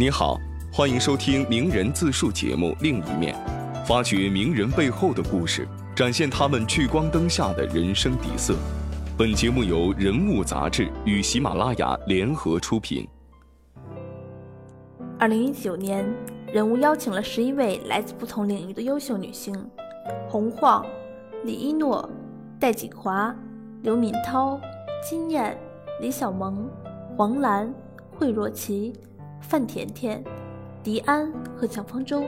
你好，欢迎收听名人自述节目《另一面》，发掘名人背后的故事，展现他们聚光灯下的人生底色。本节目由人物杂志与喜马拉雅联合出品。二零一九年，人物邀请了十一位来自不同领域的优秀女性：洪晃、李一诺、戴锦华、刘敏涛、金燕、李小萌、黄澜、惠若琪。范甜甜、迪安和蒋方舟，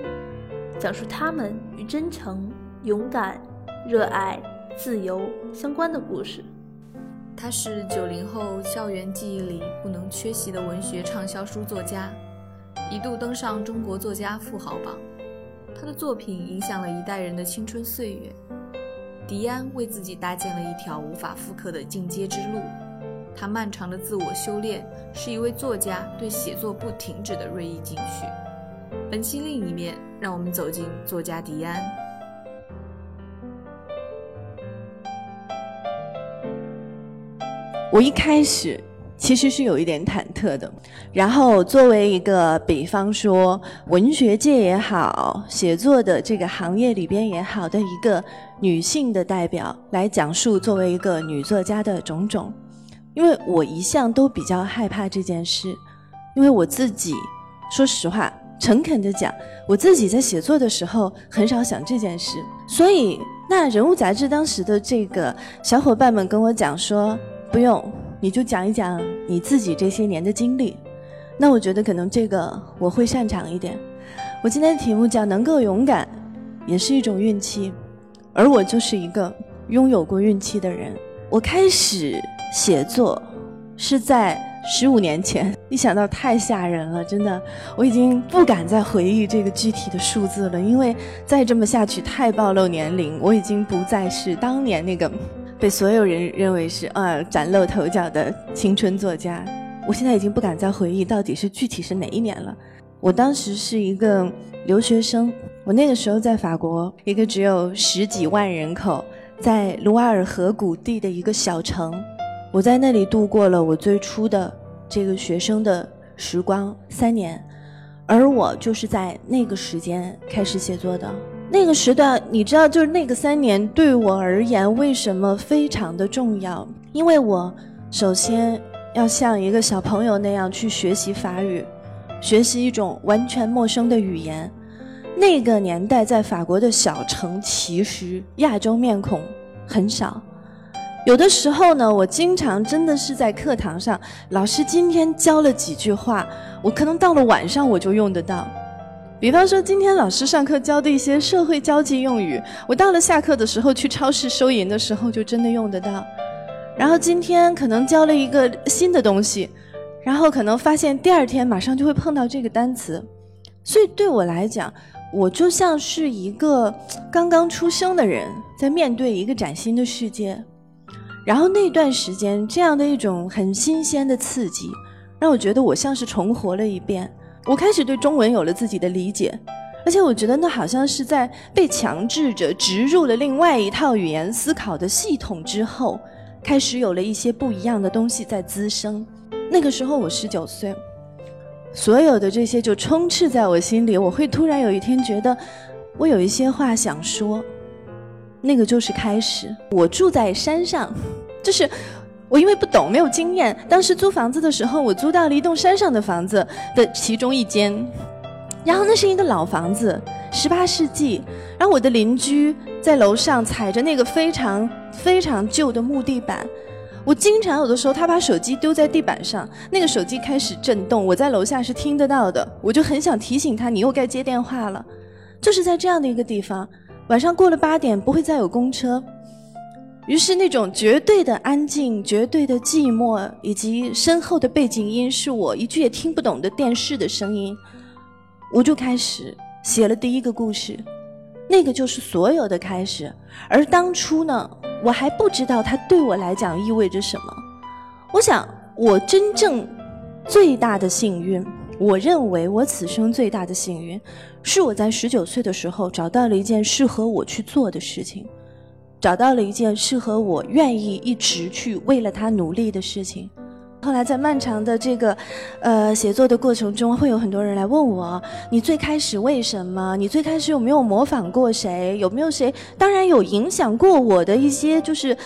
讲述他们与真诚、勇敢、热爱、自由相关的故事。他是九零后校园记忆里不能缺席的文学畅销书作家，一度登上中国作家富豪榜。他的作品影响了一代人的青春岁月。迪安为自己搭建了一条无法复刻的进阶之路。他漫长的自我修炼，是一位作家对写作不停止的锐意进取。本期另一面，让我们走进作家迪安。我一开始其实是有一点忐忑的，然后作为一个，比方说文学界也好，写作的这个行业里边也好的一个女性的代表，来讲述作为一个女作家的种种。因为我一向都比较害怕这件事，因为我自己，说实话，诚恳的讲，我自己在写作的时候很少想这件事。所以，那人物杂志当时的这个小伙伴们跟我讲说，不用，你就讲一讲你自己这些年的经历。那我觉得可能这个我会擅长一点。我今天的题目叫能够勇敢，也是一种运气，而我就是一个拥有过运气的人。我开始。写作是在十五年前，一想到太吓人了，真的，我已经不敢再回忆这个具体的数字了，因为再这么下去太暴露年龄，我已经不再是当年那个被所有人认为是啊崭露头角的青春作家。我现在已经不敢再回忆到底是具体是哪一年了。我当时是一个留学生，我那个时候在法国，一个只有十几万人口，在卢瓦尔河谷地的一个小城。我在那里度过了我最初的这个学生的时光三年，而我就是在那个时间开始写作的。那个时段，你知道，就是那个三年对我而言为什么非常的重要？因为我首先要像一个小朋友那样去学习法语，学习一种完全陌生的语言。那个年代在法国的小城，其实亚洲面孔很少。有的时候呢，我经常真的是在课堂上，老师今天教了几句话，我可能到了晚上我就用得到。比方说，今天老师上课教的一些社会交际用语，我到了下课的时候去超市收银的时候就真的用得到。然后今天可能教了一个新的东西，然后可能发现第二天马上就会碰到这个单词。所以对我来讲，我就像是一个刚刚出生的人，在面对一个崭新的世界。然后那段时间，这样的一种很新鲜的刺激，让我觉得我像是重活了一遍。我开始对中文有了自己的理解，而且我觉得那好像是在被强制着植入了另外一套语言思考的系统之后，开始有了一些不一样的东西在滋生。那个时候我十九岁，所有的这些就充斥在我心里。我会突然有一天觉得，我有一些话想说。那个就是开始。我住在山上，就是我因为不懂没有经验，当时租房子的时候，我租到了一栋山上的房子的其中一间，然后那是一个老房子，十八世纪。然后我的邻居在楼上踩着那个非常非常旧的木地板，我经常有的时候他把手机丢在地板上，那个手机开始震动，我在楼下是听得到的，我就很想提醒他，你又该接电话了。就是在这样的一个地方。晚上过了八点，不会再有公车，于是那种绝对的安静、绝对的寂寞，以及身后的背景音是我一句也听不懂的电视的声音，我就开始写了第一个故事，那个就是所有的开始。而当初呢，我还不知道它对我来讲意味着什么。我想，我真正最大的幸运。我认为我此生最大的幸运，是我在十九岁的时候找到了一件适合我去做的事情，找到了一件适合我愿意一直去为了它努力的事情。后来在漫长的这个，呃，写作的过程中，会有很多人来问我：你最开始为什么？你最开始有没有模仿过谁？有没有谁？当然有影响过我的一些就是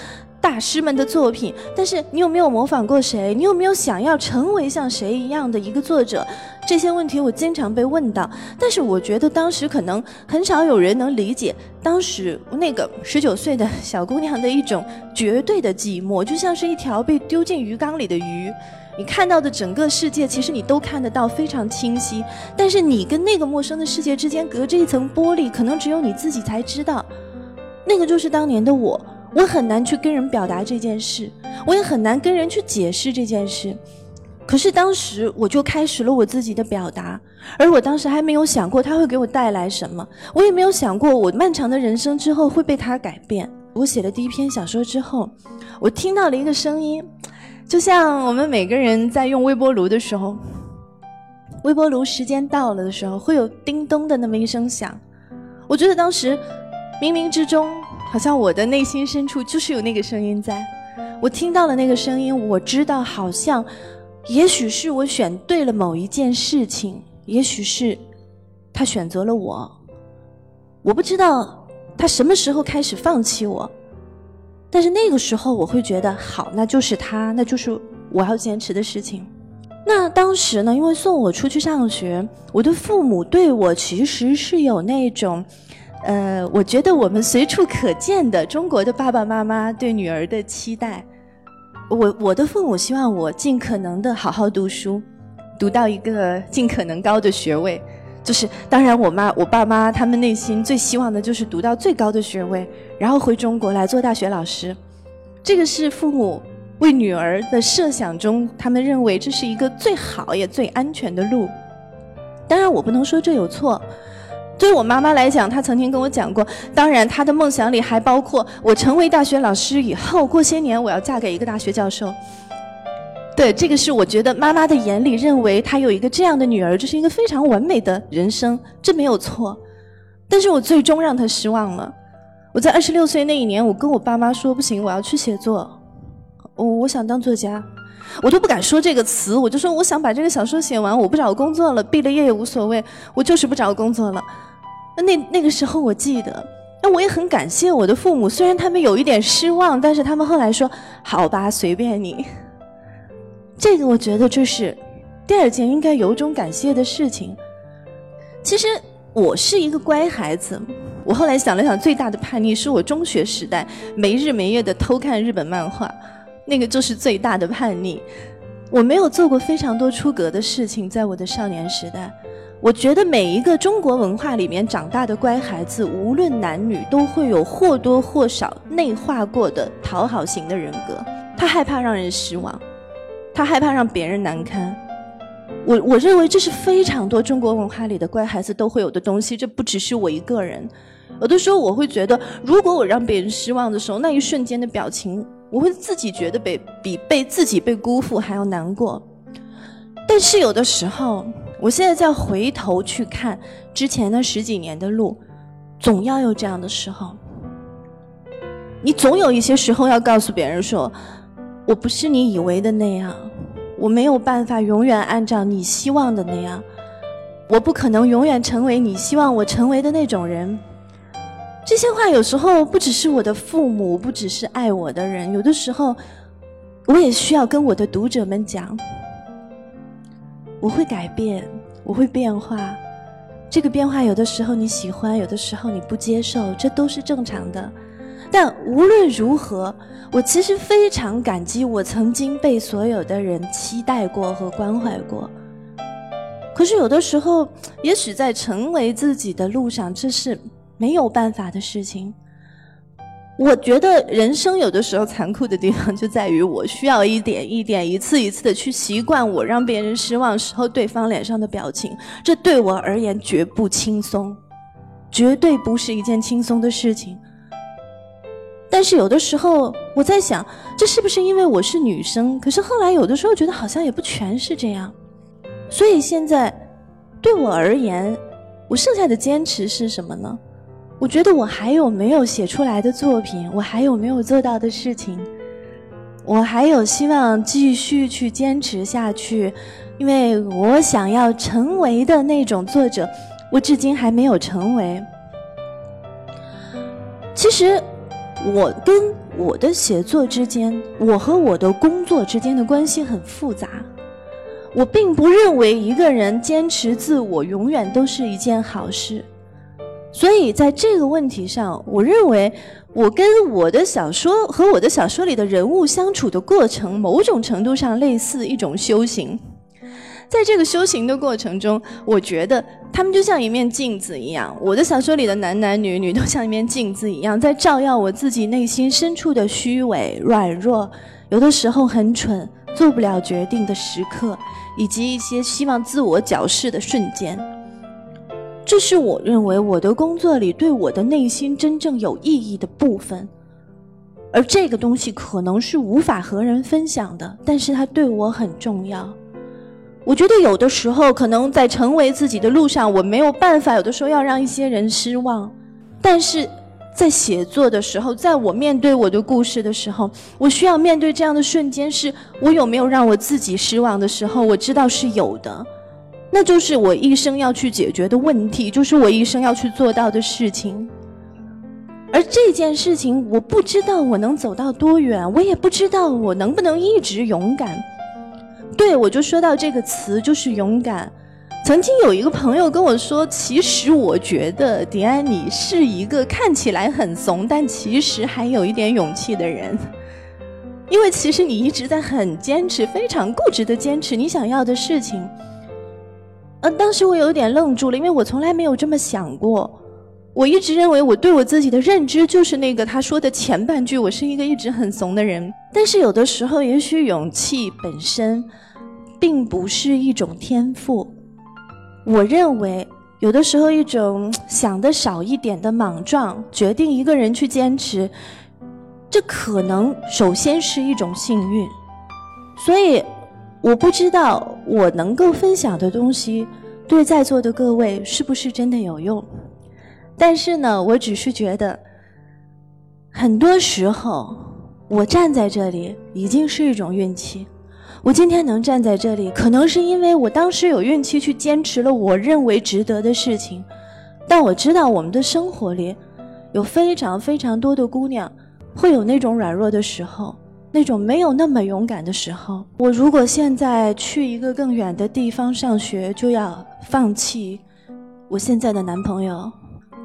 大师们的作品，但是你有没有模仿过谁？你有没有想要成为像谁一样的一个作者？这些问题我经常被问到，但是我觉得当时可能很少有人能理解当时那个十九岁的小姑娘的一种绝对的寂寞，就像是一条被丢进鱼缸里的鱼，你看到的整个世界其实你都看得到非常清晰，但是你跟那个陌生的世界之间隔着一层玻璃，可能只有你自己才知道，那个就是当年的我，我很难去跟人表达这件事，我也很难跟人去解释这件事。可是当时我就开始了我自己的表达，而我当时还没有想过他会给我带来什么，我也没有想过我漫长的人生之后会被他改变。我写了第一篇小说之后，我听到了一个声音，就像我们每个人在用微波炉的时候，微波炉时间到了的时候会有叮咚的那么一声响。我觉得当时冥冥之中，好像我的内心深处就是有那个声音在，我听到了那个声音，我知道好像。也许是我选对了某一件事情，也许是他选择了我。我不知道他什么时候开始放弃我，但是那个时候我会觉得好，那就是他，那就是我要坚持的事情。那当时呢，因为送我出去上学，我的父母对我其实是有那种，呃，我觉得我们随处可见的中国的爸爸妈妈对女儿的期待。我我的父母希望我尽可能的好好读书，读到一个尽可能高的学位。就是当然，我妈我爸妈他们内心最希望的就是读到最高的学位，然后回中国来做大学老师。这个是父母为女儿的设想中，他们认为这是一个最好也最安全的路。当然，我不能说这有错。对我妈妈来讲，她曾经跟我讲过，当然她的梦想里还包括我成为大学老师以后，过些年我要嫁给一个大学教授。对，这个是我觉得妈妈的眼里认为她有一个这样的女儿，这是一个非常完美的人生，这没有错。但是我最终让她失望了。我在二十六岁那一年，我跟我爸妈说不行，我要去写作，我我想当作家，我都不敢说这个词，我就说我想把这个小说写完，我不找工作了，毕了业也无所谓，我就是不找工作了。那那个时候我记得，那我也很感谢我的父母，虽然他们有一点失望，但是他们后来说：“好吧，随便你。”这个我觉得就是第二件应该由衷感谢的事情。其实我是一个乖孩子，我后来想了想，最大的叛逆是我中学时代没日没夜的偷看日本漫画，那个就是最大的叛逆。我没有做过非常多出格的事情，在我的少年时代。我觉得每一个中国文化里面长大的乖孩子，无论男女，都会有或多或少内化过的讨好型的人格。他害怕让人失望，他害怕让别人难堪。我我认为这是非常多中国文化里的乖孩子都会有的东西。这不只是我一个人。有的时候我会觉得，如果我让别人失望的时候，那一瞬间的表情，我会自己觉得被比被自己被辜负还要难过。但是有的时候。我现在再回头去看之前的十几年的路，总要有这样的时候。你总有一些时候要告诉别人说：“我不是你以为的那样，我没有办法永远按照你希望的那样，我不可能永远成为你希望我成为的那种人。”这些话有时候不只是我的父母，不只是爱我的人，有的时候我也需要跟我的读者们讲。我会改变，我会变化。这个变化有的时候你喜欢，有的时候你不接受，这都是正常的。但无论如何，我其实非常感激我曾经被所有的人期待过和关怀过。可是有的时候，也许在成为自己的路上，这是没有办法的事情。我觉得人生有的时候残酷的地方就在于，我需要一点一点、一次一次的去习惯我让别人失望时候对方脸上的表情。这对我而言绝不轻松，绝对不是一件轻松的事情。但是有的时候我在想，这是不是因为我是女生？可是后来有的时候觉得好像也不全是这样。所以现在对我而言，我剩下的坚持是什么呢？我觉得我还有没有写出来的作品，我还有没有做到的事情。我还有希望继续去坚持下去，因为我想要成为的那种作者，我至今还没有成为。其实，我跟我的写作之间，我和我的工作之间的关系很复杂。我并不认为一个人坚持自我永远都是一件好事，所以在这个问题上，我认为我跟我的小说和我的小说里的人物相处的过程，某种程度上类似一种修行。在这个修行的过程中，我觉得他们就像一面镜子一样，我的小说里的男男女女都像一面镜子一样，在照耀我自己内心深处的虚伪、软弱，有的时候很蠢。做不了决定的时刻，以及一些希望自我矫饰的瞬间，这是我认为我的工作里对我的内心真正有意义的部分。而这个东西可能是无法和人分享的，但是它对我很重要。我觉得有的时候，可能在成为自己的路上，我没有办法，有的时候要让一些人失望，但是。在写作的时候，在我面对我的故事的时候，我需要面对这样的瞬间：是我有没有让我自己失望的时候？我知道是有的，那就是我一生要去解决的问题，就是我一生要去做到的事情。而这件事情，我不知道我能走到多远，我也不知道我能不能一直勇敢。对，我就说到这个词，就是勇敢。曾经有一个朋友跟我说：“其实我觉得迪安你是一个看起来很怂，但其实还有一点勇气的人，因为其实你一直在很坚持、非常固执的坚持你想要的事情。”当时我有点愣住了，因为我从来没有这么想过。我一直认为我对我自己的认知就是那个他说的前半句：“我是一个一直很怂的人。”但是有的时候，也许勇气本身并不是一种天赋。我认为，有的时候一种想的少一点的莽撞，决定一个人去坚持，这可能首先是一种幸运。所以，我不知道我能够分享的东西，对在座的各位是不是真的有用。但是呢，我只是觉得，很多时候我站在这里已经是一种运气。我今天能站在这里，可能是因为我当时有运气去坚持了我认为值得的事情。但我知道我们的生活里，有非常非常多的姑娘，会有那种软弱的时候，那种没有那么勇敢的时候。我如果现在去一个更远的地方上学，就要放弃我现在的男朋友，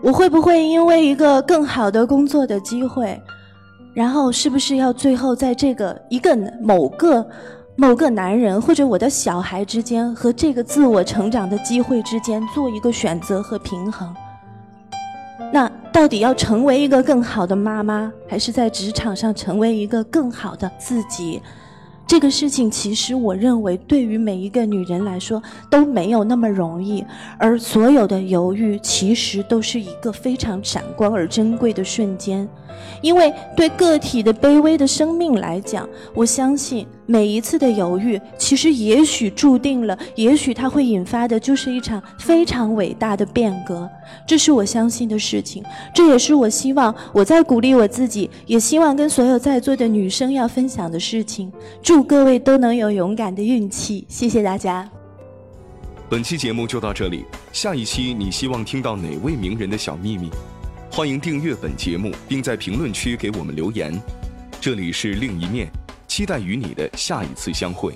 我会不会因为一个更好的工作的机会，然后是不是要最后在这个一个某个？某个男人或者我的小孩之间和这个自我成长的机会之间做一个选择和平衡，那到底要成为一个更好的妈妈，还是在职场上成为一个更好的自己？这个事情其实我认为对于每一个女人来说都没有那么容易，而所有的犹豫其实都是一个非常闪光而珍贵的瞬间。因为对个体的卑微的生命来讲，我相信每一次的犹豫，其实也许注定了，也许它会引发的就是一场非常伟大的变革。这是我相信的事情，这也是我希望我在鼓励我自己，也希望跟所有在座的女生要分享的事情。祝各位都能有勇敢的运气，谢谢大家。本期节目就到这里，下一期你希望听到哪位名人的小秘密？欢迎订阅本节目，并在评论区给我们留言。这里是另一面，期待与你的下一次相会。